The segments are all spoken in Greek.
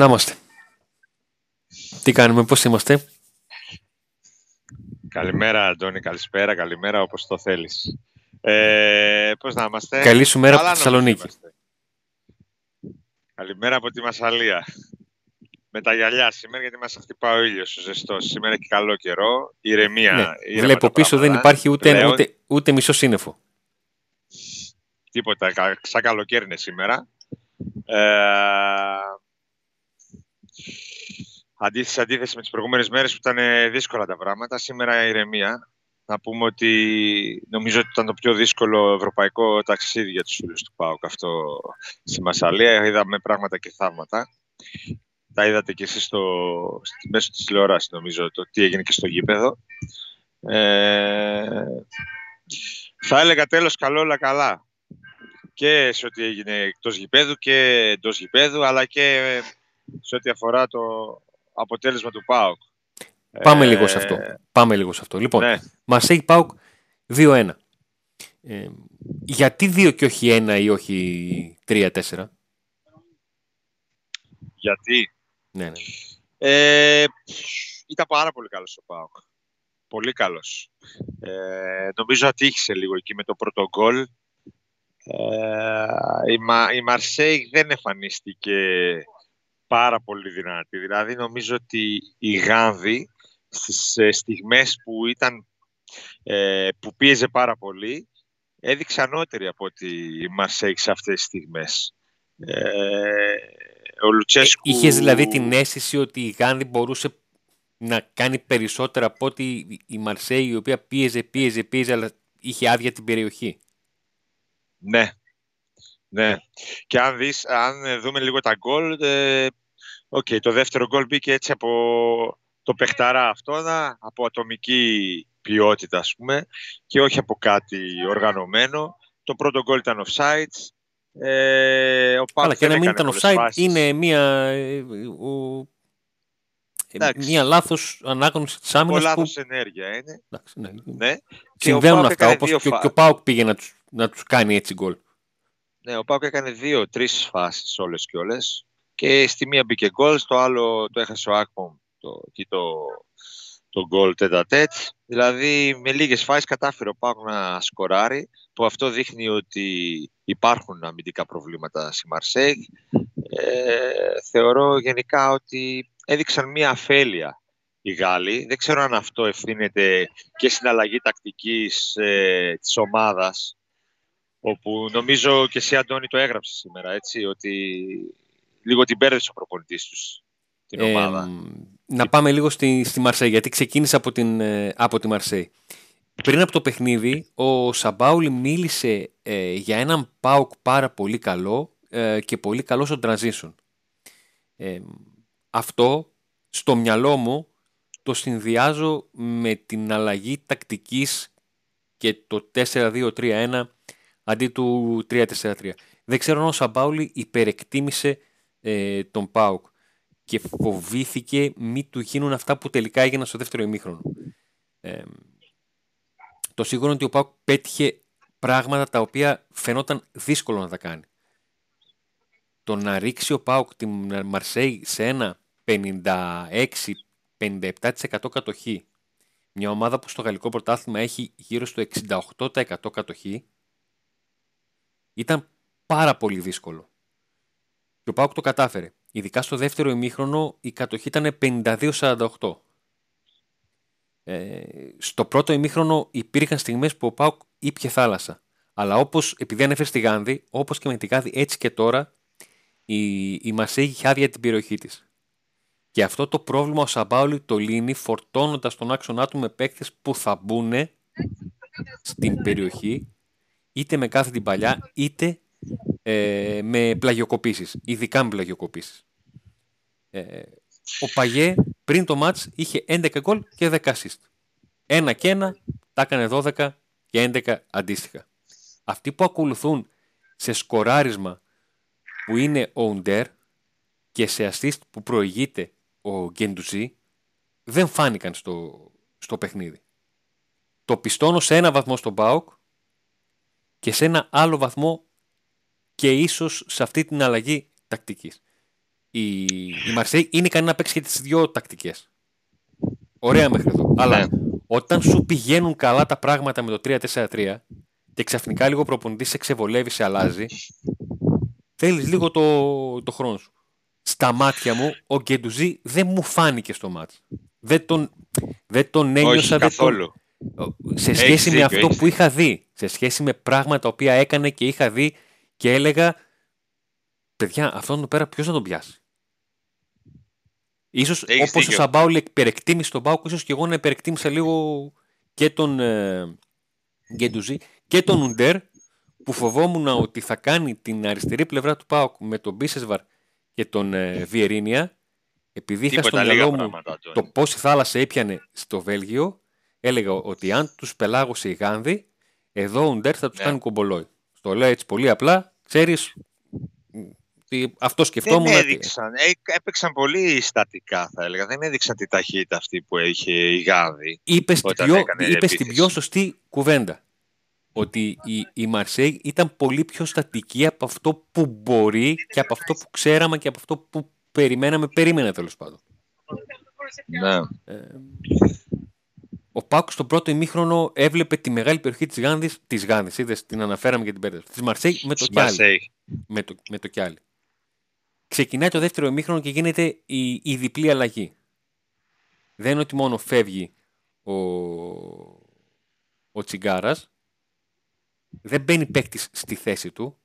Να είμαστε. Τι κάνουμε, πώς είμαστε; Καλημέρα, Αντώνη. Καλησπέρα. Καλημέρα, όπως το θέλεις. Ε, πώς να είμαστε; Καλή σου μέρα από τη Θεσσαλονίκη. Καλημέρα από τη Μασαλία. Με τα γυαλιά σήμερα, γιατί μας χτυπά ο ήλιος ο ζεστός. Σήμερα έχει καλό καιρό, ηρεμία. Ναι. Βλέπω πίσω δεν υπάρχει ούτε, ούτε, ούτε μισό σύννεφο. Τίποτα, σαν καλοκαίρι είναι σήμερα. Ε, αντίθεση, αντίθεση με τις προηγούμενες μέρες που ήταν δύσκολα τα πράγματα, σήμερα ηρεμία. Να πούμε ότι νομίζω ότι ήταν το πιο δύσκολο ευρωπαϊκό ταξίδι για τους φίλους του ΠΑΟΚ αυτό στη Μασαλία. Είδαμε πράγματα και θαύματα. Τα είδατε και εσείς στο, μέσω της τηλεόρασης νομίζω το τι έγινε και στο γήπεδο. Ε, θα έλεγα τέλος καλό όλα καλά και σε ό,τι έγινε εκτός γηπέδου και εντός γηπέδου, αλλά και σε ό,τι αφορά το αποτέλεσμα του ΠΑΟΚ. Πάμε ε, λίγο σε αυτό. Πάμε λίγο σε αυτό. Λοιπόν, ναι. Μαρσέη ΠΑΟΚ 2-1. Ε, γιατί 2 και όχι 1 ή όχι 3-4? Γιατί; Ναι, ναι. Ε, ήταν πάρα πολύ καλός ο ΠΑΟΚ. Πολύ καλός. Ε, νομίζω ατύχησε λίγο εκεί με το πρώτο γκολ. Ε, η, Μα, η Μαρσέη δεν εμφανίστηκε πάρα πολύ δυνατή. Δηλαδή νομίζω ότι η Γάνδη στις ε, στιγμές που, ήταν, ε, που πίεζε πάρα πολύ έδειξε ανώτερη από ότι η Μαρσέη σε αυτές τις στιγμές. Ε, ο Λουτσέσκου... Είχες δηλαδή την αίσθηση ότι η Γάνδη μπορούσε να κάνει περισσότερα από ότι η Μαρσέη η οποία πίεζε, πίεζε, πίεζε αλλά είχε άδεια την περιοχή; Ναι. Ναι. Και αν, δεις, αν δούμε λίγο τα γκολ, ε, okay, το δεύτερο γκολ μπήκε έτσι από το παιχταρά αυτό, από ατομική ποιότητα, ας πούμε, και όχι από κάτι οργανωμένο. Το πρώτο γκολ ήταν offside. Ε, ο Αλλά και να μην ήταν offside, είναι μια, ε, μια λάθος ανάγνωση της άμυνας. Μια λάθος ενέργεια είναι. Εντάξει, ναι. ναι. Συμβαίνουν αυτά, όπως και, και, ο Πάουκ πήγε να τους να τους κάνει έτσι γκολ. Ναι, ο Πάκο έκανε δύο-τρεις φάσεις όλες και όλες. Και στη μία μπήκε γκολ, στο άλλο το έχασε ο Άκπομ το, εκεί το, το γκολ τέτα τέτ. Δηλαδή με λίγες φάσεις κατάφερε ο Πάκο να σκοράρει που αυτό δείχνει ότι υπάρχουν αμυντικά προβλήματα στη Μαρσέγ. Ε, θεωρώ γενικά ότι έδειξαν μία αφέλεια οι Γάλλοι. Δεν ξέρω αν αυτό ευθύνεται και στην αλλαγή τακτικής ε, της ομάδας όπου νομίζω και εσύ Αντώνη το έγραψες σήμερα, έτσι, ότι λίγο την πέρδεσε ο προπονητής τους την ομάδα. να πάμε λίγο στη, στη Μαρσέη, γιατί ξεκίνησε από, την, ε, από τη Μαρσέη. Πριν από το παιχνίδι, ο Σαμπάουλη μίλησε ε, για έναν ΠΑΟΚ πάρα πολύ καλό ε, και πολύ καλός στο transition. αυτό στο μυαλό μου το συνδυάζω με την αλλαγή τακτικής και το 4-2-3-1 αντί του 3-4-3. Δεν ξέρω αν ο Σαμπάουλη υπερεκτίμησε ε, τον Πάουκ και φοβήθηκε μη του γίνουν αυτά που τελικά έγιναν στο δεύτερο ημίχρονο. Ε, το σίγουρο είναι ότι ο Πάουκ πέτυχε πράγματα τα οποία φαινόταν δύσκολο να τα κάνει. Το να ρίξει ο Πάουκ τη Μαρσέη σε ένα 56-57% κατοχή, μια ομάδα που στο γαλλικό πρωτάθλημα έχει γύρω στο 68% κατοχή, ήταν πάρα πολύ δύσκολο. Και ο Πάουκ το κατάφερε. Ειδικά στο δεύτερο ημίχρονο η κατοχή ήταν 52-48. Ε, στο πρώτο ημίχρονο υπήρχαν στιγμές που ο Πάουκ ήπια θάλασσα. Αλλά όπως, επειδή ανέφερε στη Γάνδη, όπως και με τη Γάνδη, έτσι και τώρα, η, η Μασέγη είχε άδεια την περιοχή της. Και αυτό το πρόβλημα ο Σαμπάουλη το λύνει φορτώνοντας τον άξονά του με παίκτες που θα μπουν στην περιοχή είτε με κάθε την παλιά, είτε ε, με πλαγιοκοπήσεις, ειδικά με πλαγιοκοπήσεις. Ε, ο Παγέ πριν το μάτς είχε 11 γκολ και 10 assist. Ένα και ένα, τα έκανε 12 και 11 αντίστοιχα. Αυτοί που ακολουθούν σε σκοράρισμα που είναι ο Ουντέρ και σε assist που προηγείται ο Γκεντουζή δεν φάνηκαν στο, στο παιχνίδι. Το πιστώνω σε ένα βαθμό στον Μπάουκ και σε ένα άλλο βαθμό και ίσως σε αυτή την αλλαγή τακτικής. η, η Μαρσέη είναι ικανή να παίξει και τις δύο τακτικές. Ωραία μέχρι εδώ. Αλλά Ναι. όταν σου πηγαίνουν καλά τα πράγματα με το 3-4-3 και ξαφνικά λίγο προπονητής σε ξεβολεύει, σε αλλάζει, θέλεις λίγο το, το χρόνο σου. Στα μάτια μου, ο Γκεντουζή δεν μου φάνηκε στο μάτς. Δεν τον, δεν τον ένιωσα. Όχι δεν τον- καθόλου. σε Έχεις σχέση με δίκιο, αυτό έχεις που είχα δει, σε σχέση με πράγματα τα οποία έκανε και είχα δει και έλεγα παιδιά αυτόν εδώ πέρα ποιος θα τον πιάσει; Ίσως Έχεις όπως ο δίκιο. Σαμπάουλ υπερεκτίμησε τον Πάουκ, ίσως και εγώ να υπερεκτίμησα λίγο και τον ε, Γκέντουζη και τον Ουντέρ που φοβόμουν ότι θα κάνει την αριστερή πλευρά του Πάουκ με τον Μπίσεσβαρ και τον ε, Βιερίνια επειδή είχα στο Τίποτα λίγα μυαλό μου πράγματα. Αντώνη. το πώς η θάλασσα έπιανε στο Βέλγιο, έλεγα ότι αν τους πελάγωσε η Γάνδη, εδώ ο Ουντέρ θα τους Ναι. κάνει κομπολόι. Στο λέω έτσι πολύ απλά, ξέρεις, τι- αυτό σκεφτόμουν. Δεν ότι- έδειξαν. Ε, έπαιξαν πολύ στατικά, θα έλεγα. Δεν έδειξαν τη ταχύτητα αυτή που είχε η Γάνδη. Είπες στην όταν πιο, έκανε είπες την επίθεση. πιο σωστή κουβέντα. Ότι η, η Μαρσέη ήταν πολύ πιο στατική από αυτό που μπορεί και από αυτό που ξέραμε και από αυτό που περιμέναμε, περίμενα τέλος πάντων. Ναι. Ε, ο Πάκου στο πρώτο ημίχρονο έβλεπε τη μεγάλη περιοχή της Γάνδης, της Γάνδης, είδες, την αναφέραμε και την πέρδευση, της Μαρσέη με το Κιάλι. Μαρσέη. Με το, με το Κιάλι. Ξεκινάει το δεύτερο ημίχρονο και γίνεται η, η διπλή αλλαγή. Δεν είναι ότι μόνο φεύγει ο, ο Τσιγκάρας, δεν μπαίνει παίκτης στη θέση του,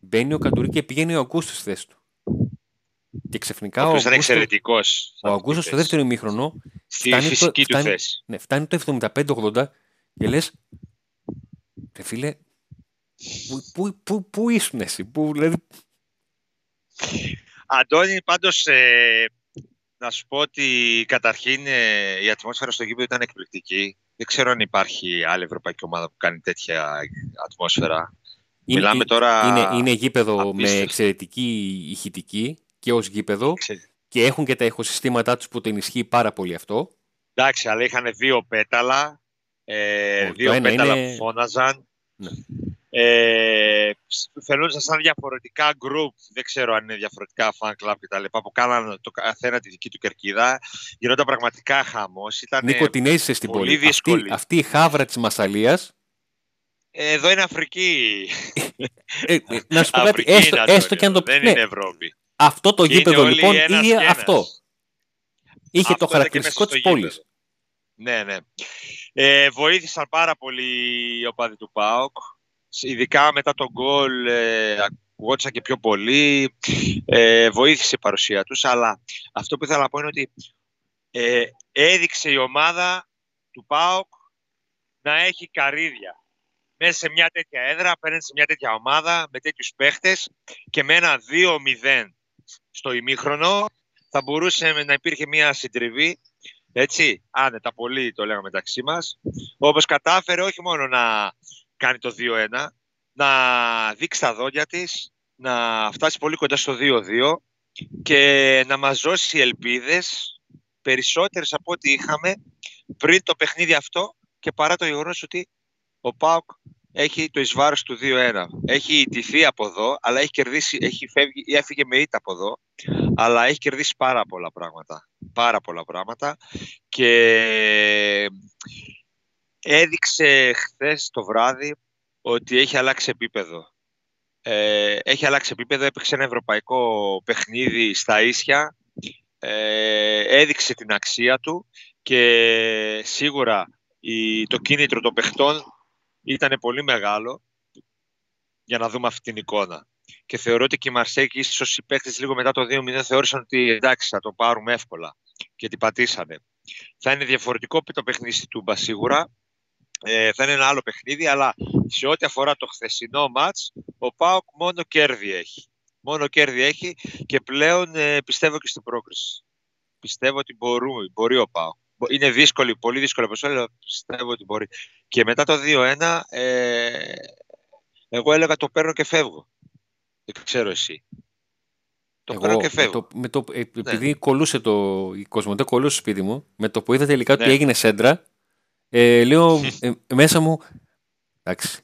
μπαίνει ο Καντουρί και πηγαίνει ο Αγκούστος στη θέση του. Και ξαφνικά Ο ο οποίος ήταν Αγκούστος, εξαιρετικός. ο Αγκούστος στο δεύτερο ημίχρονο Στη φτάνει το- φυσική του φτάνει- θέση. ναι, φτάνει το 75-80 και λες ρε φίλε πού, πού, πού, πού ήσουν εσύ πού, δηλαδή, Αντώνη, πάντως, ε, να σου πω ότι καταρχήν ε, η ατμόσφαιρα στο γήπεδο ήταν εκπληκτική. Δεν ξέρω αν υπάρχει άλλη ευρωπαϊκή ομάδα που κάνει τέτοια ατμόσφαιρα. είναι, Μιλάμε τώρα... είναι, είναι γήπεδο με απίστευτο. εξαιρετική ηχητική και ως γήπεδο Ξε- και έχουν και τα ηχοσυστήματά τους που το ενισχύει πάρα πολύ αυτό Εντάξει, αλλά είχαν δύο πέταλα. Ε, Όχι, το δύο ένα πέταλα είναι- που φώναζαν. Ναι. Ε, φαινόντουσαν σαν διαφορετικά group, δεν ξέρω αν είναι διαφορετικά fan club κτλ. που κάναν το καθένα τη δική του κερκίδα. Γινόταν πραγματικά χαμός. Ήταν, Νίκο την έζησε στην πολύ πόλη αυτή, δύσκολη. αυτή η χάβρα της Μασαλίας ε, εδώ είναι Αφρική. ε, ε, να σου πω κάτι Αφρική έστω, είναι, Αντώνη, έστω και αν το Δεν ναι, είναι Ευρώπη. Αυτό το Είναι γήπεδο όλοι λοιπόν ένας είχε και ένας. αυτό είχε Αυτό το ήταν και χαρακτηριστικό μέσα της στο πόλης γήπεδο. Ναι, ναι. Ε, βοήθησαν πάρα πολύ οι οπαδοί του ΠΑΟΚ. Ειδικά μετά τον γκολ ε, ακουγόντουσαν και πιο πολύ. Ε, βοήθησε η παρουσία τους. Αλλά αυτό που ήθελα να πω είναι ότι ε, έδειξε η ομάδα του ΠΑΟΚ να έχει καρύδια. Μέσα σε μια τέτοια έδρα, απέναντι σε μια τέτοια ομάδα, με τέτοιους παίχτες και με ένα 2-0 στο ημίχρονο θα μπορούσε να υπήρχε μια συντριβή έτσι, άνετα πολύ το λέγαμε μεταξύ μας, όπως κατάφερε όχι μόνο να κάνει το 2-1, να δείξει τα δόντια της, να φτάσει πολύ κοντά στο 2-2 και να μας δώσει ελπίδες περισσότερες από ό,τι είχαμε πριν το παιχνίδι αυτό και παρά το γεγονός ότι ο ΠΑΟΚ έχει το εις βάρος του 2-1. Έχει ιτηθεί από εδώ, αλλά έχει κερδίσει, έχει φεύγει, έφυγε με ήττα από εδώ, αλλά έχει κερδίσει πάρα πολλά πράγματα. Πάρα πολλά πράγματα και έδειξε χθες το βράδυ ότι έχει αλλάξει επίπεδο. Ε, έχει αλλάξει επίπεδο, έπαιξε ένα ευρωπαϊκό παιχνίδι στα ίσια, ε, έδειξε την αξία του και σίγουρα η, το κίνητρο των παιχτών ήταν πολύ μεγάλο για να δούμε αυτή την εικόνα. Και θεωρώ ότι και οι Μαρσέκοι, ίσως οι παίχτε λίγο μετά το 2-0, θεώρησαν ότι εντάξει, θα το πάρουμε εύκολα. Και την πατήσανε. Θα είναι διαφορετικό το παιχνίδι στη Τούμπα σίγουρα. Ε, θα είναι ένα άλλο παιχνίδι, αλλά σε ό,τι αφορά το χθεσινό μάτς, ο ΠΑΟΚ μόνο κέρδη έχει. Μόνο κέρδη έχει και πλέον ε, πιστεύω και στην πρόκριση. Πιστεύω ότι μπορούμε, μπορεί ο ΠΑΟΚ. Είναι δύσκολη, πολύ δύσκολη αποστολή, αλλά πιστεύω ότι μπορεί. Και μετά το 2-1, ε, εγώ έλεγα το παίρνω και φεύγω. Δεν ξέρω εσύ. Το Εγώ, παίρνω και με φεύγω. το, με το, ε, επειδή κολούσε το, η Κοσμοτέ κολούσε στο σπίτι μου, με το που είδα τελικά ότι Ναι. έγινε σέντρα, ε, λέω ε, μέσα μου, εντάξει,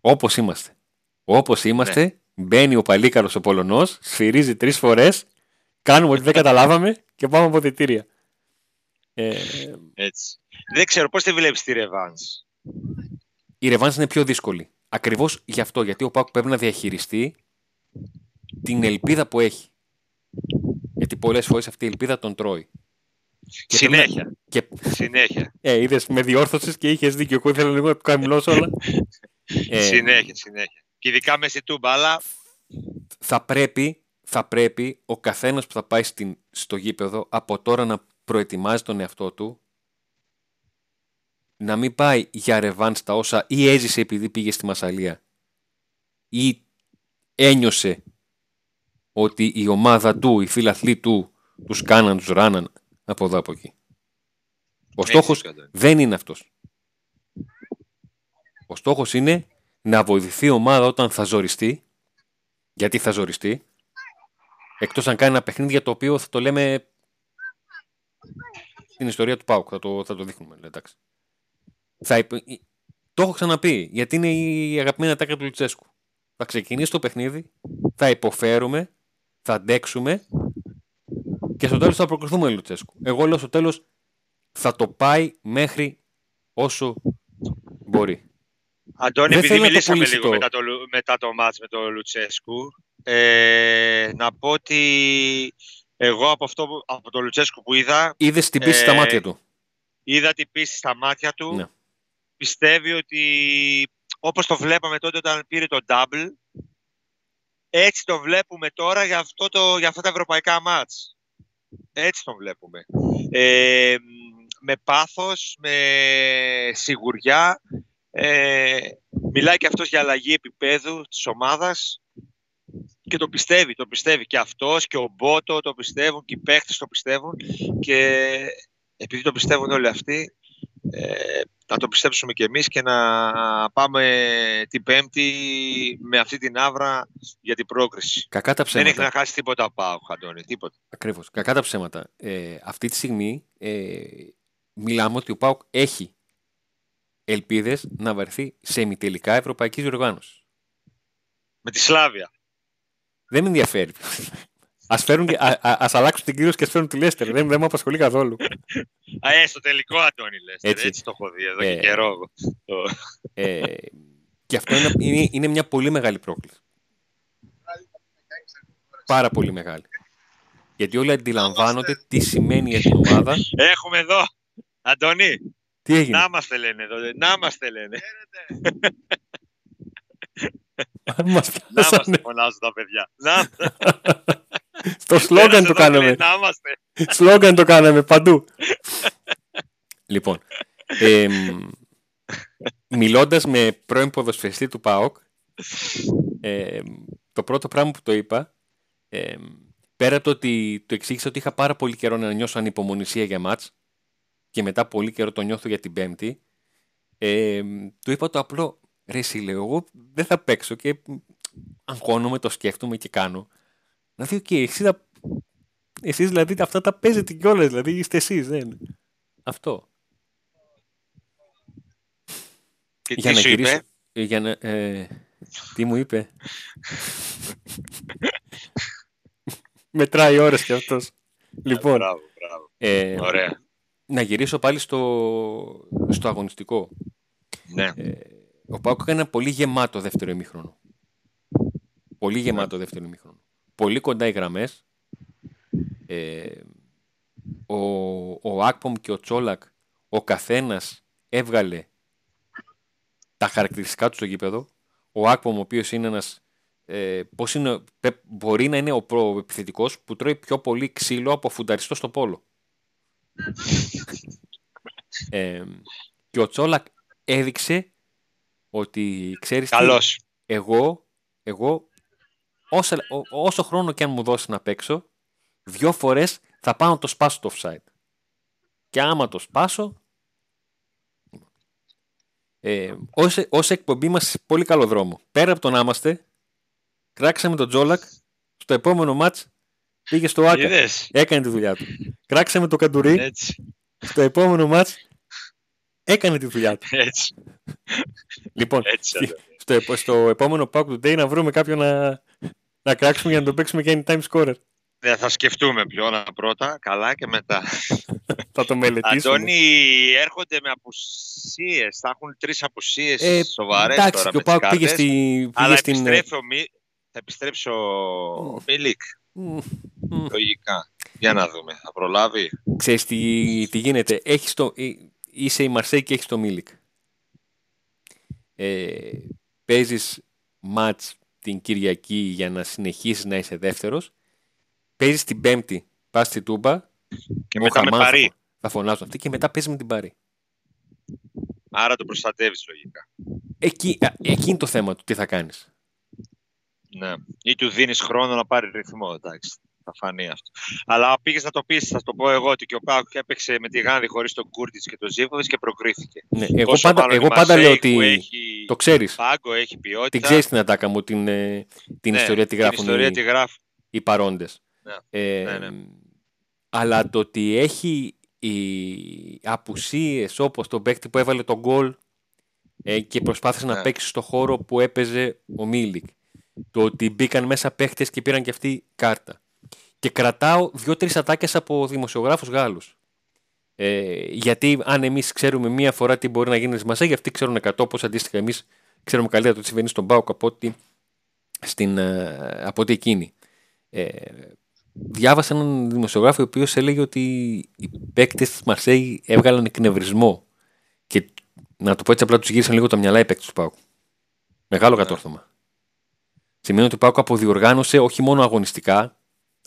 όπως είμαστε. Όπως είμαστε, μπαίνει ο Παλίκαρος ο Πολωνός, σφυρίζει τρεις φορές Κάνουμε ότι δεν καταλάβαμε και πάμε από διτήρια. Ε, Έτσι. Δεν ξέρω πώς τη βλέπεις τη Ρεβάνς. Η Ρεβάνς είναι πιο δύσκολη. Ακριβώς γι' αυτό, γιατί ο Πάκου πρέπει να διαχειριστεί την ελπίδα που έχει. Γιατί πολλές φορές αυτή η ελπίδα τον τρώει. Και Συνέχεια. Και... Συνέχεια. Ε, είδες, με διόρθωσες και είχες δίκιο. Εγώ ήθελα λίγο να το καμιλώσω όλα. ε, συνέχεια, συνέχεια. Και ειδικά με του μπάλα. Θα πρέπει, θα πρέπει ο καθένας που θα πάει στην, στο γήπεδο από τώρα να προετοιμάζει τον εαυτό του να μην πάει για ρεβάν στα όσα ή έζησε επειδή πήγε στη Μασαλία ή ένιωσε ότι η ομάδα του, οι φίλαθλοι του τους κάναν, τους ράναν από εδώ από εκεί. Ο στόχος δεν είναι αυτός. Ο στόχος είναι να βοηθηθεί η ομάδα όταν θα ζοριστεί, γιατί θα ζοριστεί, εκτός αν κάνει ένα παιχνίδι για το οποίο θα το λέμε στην ιστορία του ΠΑΟΚ, θα το, θα το δείχνουμε, εντάξει. Θα, το έχω ξαναπεί, γιατί είναι η αγαπημένη ατάκα του Λουτσέσκου. Θα ξεκινήσει το παιχνίδι, θα υποφέρουμε, θα αντέξουμε και στο τέλος θα προκριθούμε Λουτσέσκου. Εγώ λέω στο τέλος θα το πάει μέχρι όσο μπορεί. Αντώνη, επειδή μιλήσαμε λίγο μετά το, μετά το μάτς με τον Λουτσέσκου, ε, να πω ότι εγώ από, αυτό, από τον Λουτσέσκου που είδα... Είδες την πίστη ε, στα μάτια του. Είδα την πίστη στα μάτια του. Ναι. Πιστεύει ότι όπως το βλέπαμε τότε όταν πήρε το double, έτσι το βλέπουμε τώρα για, αυτό το, για αυτά τα ευρωπαϊκά μάτς. Έτσι τον βλέπουμε. Ε, με πάθος, με σιγουριά. Ε, μιλάει και αυτός για αλλαγή επίπεδου της ομάδας και το πιστεύει, το πιστεύει και αυτός και ο Μπότο το πιστεύουν και οι παίχτες το πιστεύουν και επειδή το πιστεύουν όλοι αυτοί ε, να το πιστέψουμε κι εμείς και να πάμε την Πέμπτη με αυτή την άβρα για την πρόκριση. Κακά τα ψέματα. Δεν έχει να χάσει τίποτα πάω, Αντώνη, τίποτα. Ακριβώς. Κακά τα ψέματα. Ε, αυτή τη στιγμή ε, μιλάμε ότι ο ΠΑΟΚ έχει ελπίδες να βρεθεί σε ημιτελικά ευρωπαϊκής διοργάνωσης. Με τη Σλάβια. Δεν με ενδιαφέρει. Α ας αλλάξουν την κύριο και ας φέρουν τη Λέστερ. Δεν, δεν με απασχολεί καθόλου. Α, ε, στο τελικό Αντώνη Λέστερ. Έτσι, έτσι το έχω δει εδώ ε, και καιρό. Ε, και αυτό είναι, είναι, είναι μια πολύ μεγάλη πρόκληση. Πάρα πολύ μεγάλη. Γιατί όλοι αντιλαμβάνονται τι σημαίνει η ομάδα. Έχουμε εδώ. Αντώνη. Τι έγινε; Να είμαστε λένε εδώ. Να είμαστε λένε. Να είμαστε φωνάζουν τα παιδιά. Στο σλόγκαν το κάναμε. Σλόγκαν το κάναμε παντού. λοιπόν, ε, μιλώντας με πρώην ποδοσφαιριστή του ΠΑΟΚ, το πρώτο πράγμα που το είπα, πέρα από το ότι το εξήγησα ότι είχα πάρα πολύ καιρό να νιώσω ανυπομονησία για ματς και μετά πολύ καιρό το νιώθω για την Πέμπτη, ε, του είπα το απλό, ρε λέω, εγώ δεν θα παίξω και αγχώνομαι, το σκέφτομαι και κάνω. Να δει, OK, okay, εσείς, εσείς δηλαδή αυτά τα παίζετε κιόλας, δηλαδή είστε εσείς, δεν. Αυτό. Και για τι να σου γυρίσω, είπε; Ε, για να, ε, τι μου είπε; Μετράει ώρες κι αυτός. λοιπόν, μπράβο, μπράβο. Ε, Ωραία. Να γυρίσω πάλι στο, στο αγωνιστικό. Ναι. Ε, ο Πάουκ έκανε ένα πολύ γεμάτο δεύτερο ημίχρονο. Πολύ γεμάτο δεύτερο ημίχρονο πολύ κοντά οι γραμμές. Ε, ο, ο Ακπομ και ο Τσόλακ, ο καθένας έβγαλε τα χαρακτηριστικά του στο γήπεδο. Ο Ακπομ, ο οποίος είναι ένας ε, πώς είναι, μπορεί να είναι ο προεπιθετικός που τρώει πιο πολύ ξύλο από φουνταριστό στο πόλο. ε, και ο Τσόλακ έδειξε ότι ξέρεις Καλώς. εγώ, εγώ όσο, όσο χρόνο και αν μου δώσει να παίξω, δυο φορές θα πάω να το σπάσω το offside. Και άμα το σπάσω, ε, ως, ως εκπομπή είμαστε σε πολύ καλό δρόμο. Πέρα από το να είμαστε, κράξαμε τον Τζόλακ, στο επόμενο μάτς πήγε στο Άκα. Έκανε τη δουλειά του. Κράξαμε το Καντουρί, Έτσι. στο επόμενο μάτς έκανε τη δουλειά του. Έτσι. Λοιπόν, Έτσι, στο, στο επόμενο Pack του Day να βρούμε κάποιον να, να κράξουμε για να το παίξουμε και time scorer. Ναι, θα σκεφτούμε ποιον πρώτα, καλά και μετά. θα το μελετήσουμε. Αντώνη, έρχονται με απουσίες, θα έχουν τρεις απουσίες Ε, σοβαρές Εντάξει, τώρα και ο με τις Πάουκ πήγε, κάρτες. στη, Αλλά πήγε στην... επιστρέφει ο Μι- θα επιστρέψει ο Μίλικ, Μμ, μμ. λογικά. Για να δούμε, θα προλάβει. Ξέρεις τι, τι γίνεται. Έχεις το, ε, είσαι η Μαρσέη και έχεις το Μίλικ. Ε, παίζεις μάτς την Κυριακή για να συνεχίσεις να είσαι δεύτερος. Παίζεις την Πέμπτη, πας στη Τούμπα. Και ο μετά με Χαμάν θα παρή. φω- Θα φωνάζουν αυτοί και μετά παίζεις με την Πάρη. Άρα το προστατεύεις λογικά. Εκεί, α, εκεί είναι το θέμα του τι θα κάνεις. Ναι. Ή του δίνεις χρόνο να πάρει ρυθμό, εντάξει. Θα φανεί αυτό. Αλλά πήγες να το πεις, θα το πω εγώ, ότι και ο Πάουκ έπαιξε με τη Γάνδη χωρίς τον Κούρτιτς και τον Ζήφοβιτ και προκρίθηκε. Ναι, εγώ Πόσο πάντα, μάλλον εγώ η πάντα λέω Μαρσέη που ότι Έχει το ξέρεις. πάγκο, έχει ποιότητα. Την ξέρεις την ατάκα μου, την, ε, την Ναι, ιστορία τη γράφουν Την ιστορία οι, τη γράφουν. οι παρόντες. Ναι. Ε, Ναι, ναι. Αλλά το ότι έχει οι απουσίες όπως τον παίκτη που έβαλε τον γκολ ε, και προσπάθησε να Ναι. παίξει στο χώρο που έπαιζε ο Μίλικ. Το ότι μπήκαν μέσα παίχτες και πήραν και αυτή κάρτα. Και κρατάω δύο-τρεις ατάκες από δημοσιογράφους Γάλλους. Ε, γιατί αν εμείς ξέρουμε μία φορά τι μπορεί να γίνει στη Μασέγη, αυτοί ξέρουν 100 όπως αντίστοιχα εμείς ξέρουμε καλύτερα το τι συμβαίνει στον Μπάουκ από ότι, στην, ε, από ότι εκείνη. Ε, διάβασα έναν δημοσιογράφο ο οποίος έλεγε ότι οι παίκτες της Μαρσέη έβγαλαν εκνευρισμό και να το πω έτσι απλά τους γύρισαν λίγο τα μυαλά οι παίκτες του Πάουκ. Μεγάλο Ναι. κατόρθωμα. Σημαίνει ότι ο Πάουκ αποδιοργάνωσε όχι μόνο αγωνιστικά,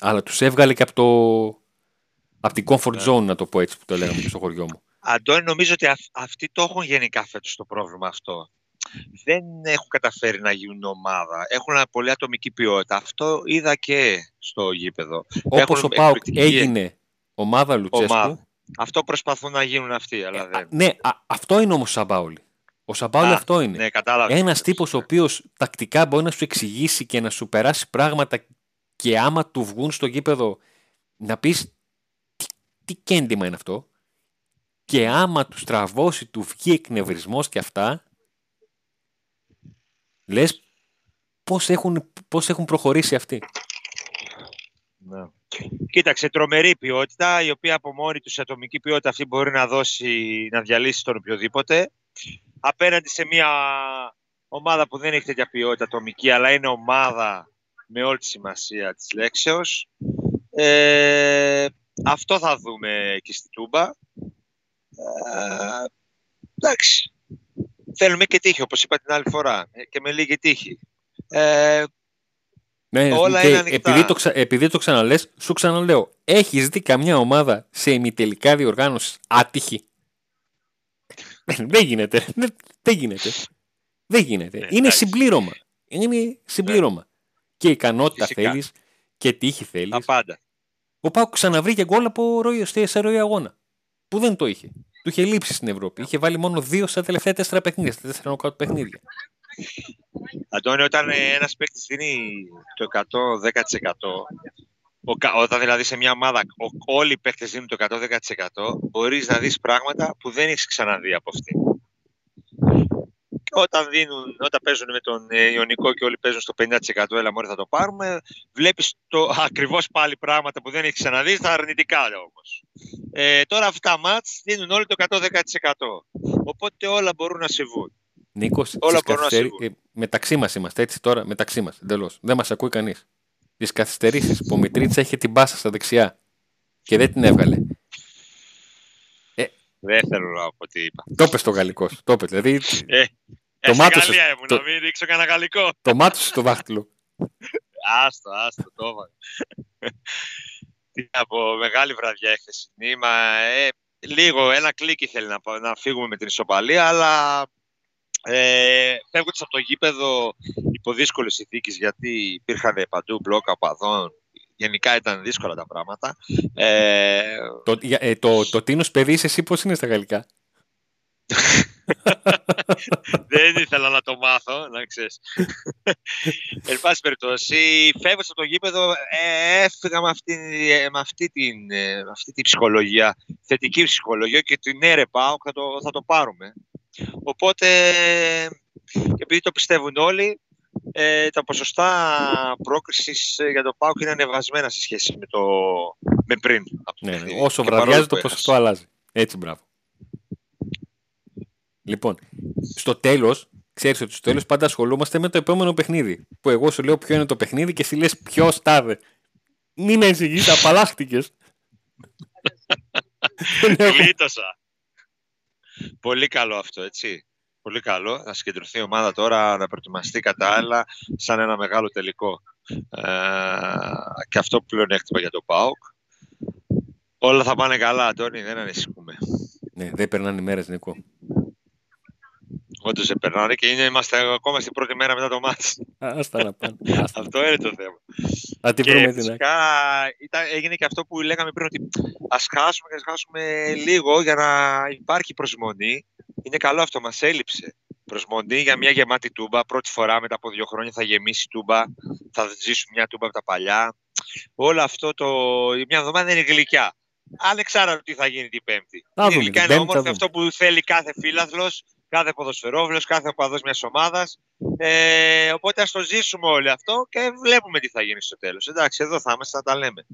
αλλά τους έβγαλε και από το από την comfort Ναι. zone, να το πω έτσι που το λέγαμε και στο χωριό μου. Αντώνη, νομίζω ότι αυ- αυτοί το έχουν γενικά φέτος το πρόβλημα αυτό. Δεν έχουν καταφέρει να γίνουν ομάδα. Έχουν πολύ ατομική ποιότητα. Αυτό είδα και στο γήπεδο. Όπως ο Πάουκ εκπληκτική έγινε ομάδα Λουτσέσκου, ομάδα. Αυτό προσπαθούν να γίνουν αυτοί, αλλά Α, δεν. ναι, α, αυτό είναι όμως ο Σαμπάουλη. Ο Σαμπάουλη Α, αυτό είναι. Ναι, κατάλαβα. Ένας τύπος ο οποίος τακτικά μπορεί να σου εξηγήσει και να σου περάσει πράγματα και άμα του βγουν στο γήπεδο να πεις τι, τι κέντημα είναι αυτό. Και άμα τους τραβώσει, του βγει εκνευρισμός και αυτά, λες πώς έχουν, πώς έχουν προχωρήσει αυτοί. Ναι. Κοίταξε, τρομερή ποιότητα, η οποία από μόνη τους σε ατομική ποιότητα αυτή μπορεί να δώσει, να διαλύσει τον οποιοδήποτε. Απέναντι σε μια ομάδα που δεν έχει τέτοια ποιότητα ατομική, αλλά είναι ομάδα με όλη τη σημασία της λέξεως. Ε, αυτό θα δούμε και στη Τούμπα. Ε, εντάξει. Θέλουμε και τύχη, όπως είπα την άλλη φορά. ε, Και με λίγη τύχη. Ε, Ναι, Όλα και είναι ανοιχτά. επειδή, το ξα, επειδή το ξαναλες, σου ξαναλέω, έχεις δει καμιά ομάδα σε ημιτελικά διοργάνωσης άτυχη; δεν γίνεται. Δεν, δεν γίνεται. Δεν γίνεται. Ναι, είναι εντάξει. συμπλήρωμα. Είναι συμπλήρωμα. Και ικανότητα Φυσικά. θέλεις και τύχη τα θέλεις. πάντα. Ο Πάουκ ξαναβρήκε γκολ από ροή, σε σε ροή αγώνα. Που δεν το είχε. Του είχε λείψει στην Ευρώπη. Είχε βάλει μόνο δύο στα τελευταία τέσσερα παιχνίδια. Στα τέσσερα νοκάουτ παιχνίδια. Αντώνη, όταν ε, ένας παίκτης δίνει το 110%, ο, κα- όταν δηλαδή σε μια ομάδα ο, όλοι οι παίκτες δίνουν το 110%, μπορείς να δεις πράγματα που δεν έχεις ξαναδεί από αυτή. Όταν, δίνουν, όταν παίζουν με τον ε, Ιωνικό και όλοι παίζουν στο 50% έλα μωρέ θα το πάρουμε, βλέπεις το, ακριβώς πάλι πράγματα που δεν έχεις ξαναδείς στα αρνητικά όμως. Ε, τώρα αυτά τα μάτς δίνουν όλοι το 110%. Οπότε όλα μπορούν να συμβούν. Νίκος, Όλα μπορούν να συμβούν. ε, μεταξύ μας είμαστε έτσι τώρα, μεταξύ μας εντελώς. Δεν μας ακούει κανείς. Τις καθυστερήσεις που ο Μητρίτσα είχε την μπάσα στα δεξιά και δεν την έβγαλε. Δεν θέλω να πω τι είπα. Το είπε στο γαλλικός. Το είπε. Δηλαδή Ε, Το ε, στη μάτωσες. Γαλλία ήμουν, Το- να μην ρίξω κανένα γαλλικό. το μάτωσε στο δάχτυλο. Άστο, άστο, το έβαλα. Τι να πω, μεγάλη βραδιά η χθεσινή. Μα, ε, λίγο, ένα κλικ ήθελε να, πά- να φύγουμε με την ισοπαλία, αλλά ε, φεύγοντας από το γήπεδο υπό δύσκολες συνθήκες, γιατί υπήρχαν παντού μπλοκ απαδών, γενικά ήταν δύσκολα τα πράγματα. Ε, το, για- ε, το, το τίνος παιδί είσαι εσύ πώς είναι στα γαλλικά; δεν ήθελα να το μάθω, να ξέρεις. Εν πάση περιπτώσει, φεύγοντας από το γήπεδο, ε, έφυγα με αυτή, ε, με, αυτή την, ε, με αυτή την ψυχολογία, θετική ψυχολογία και την ναι ρε πάω, θα το, θα το πάρουμε. Οπότε, και επειδή το πιστεύουν όλοι, ε, τα ποσοστά πρόκρισης ε, για το ΠΑΟΚ είναι ανεβασμένα σε σχέση με, το, με πριν. ναι, ναι. Όσο βραδιάζει το ποσοστό αλλάζει. Έτσι, μπράβο. Λοιπόν, στο τέλος, ξέρεις ότι στο τέλος πάντα ασχολούμαστε με το επόμενο παιχνίδι. Που εγώ σου λέω ποιο είναι το παιχνίδι και εσύ λες ποιος τάδε. Μην με εξηγείς, απαλλάχτηκες. Γλίτωσα. Πολύ καλό αυτό, έτσι. Πολύ καλό. Να συγκεντρωθεί η ομάδα τώρα, να προετοιμαστεί κατάλληλα σαν ένα μεγάλο τελικό. Ε, και αυτό πλέον έκτυπα για το ΠΑΟΚ. Όλα θα πάνε καλά, Αντώνη, δεν ανησυχούμε. Ναι, δεν περνάνε οι μέρες, Νίκο. Όντως σε περνάνε και είναι, είμαστε ακόμα στην πρώτη μέρα μετά το μάτς. Άστα να πάνε. αυτό είναι το θέμα. Θα την βρούμε την φυσικά ήταν, έγινε και αυτό που λέγαμε πριν ότι ας χάσουμε και ας χάσουμε λίγο για να υπάρχει προσμονή. Είναι καλό αυτό, μας έλειψε. Προσμονή για μια γεμάτη τούμπα. Πρώτη φορά μετά από δύο χρόνια θα γεμίσει τούμπα. Θα ζήσουμε μια τούμπα από τα παλιά. Όλο αυτό το... μια εβδομάδα είναι γλυκιά. Ανεξάρτητα τι θα γίνει την Πέμπτη; είναι γλυκιά, είναι όμορφο αυτό που θέλει κάθε φίλαθλος κάθε ποδοσφαιρόβλος, κάθε οπαδός μιας ομάδας. Ε, οπότε ας το ζήσουμε όλοι αυτό και βλέπουμε τι θα γίνει στο τέλος. Εντάξει, εδώ θα είμαστε, θα τα λέμε.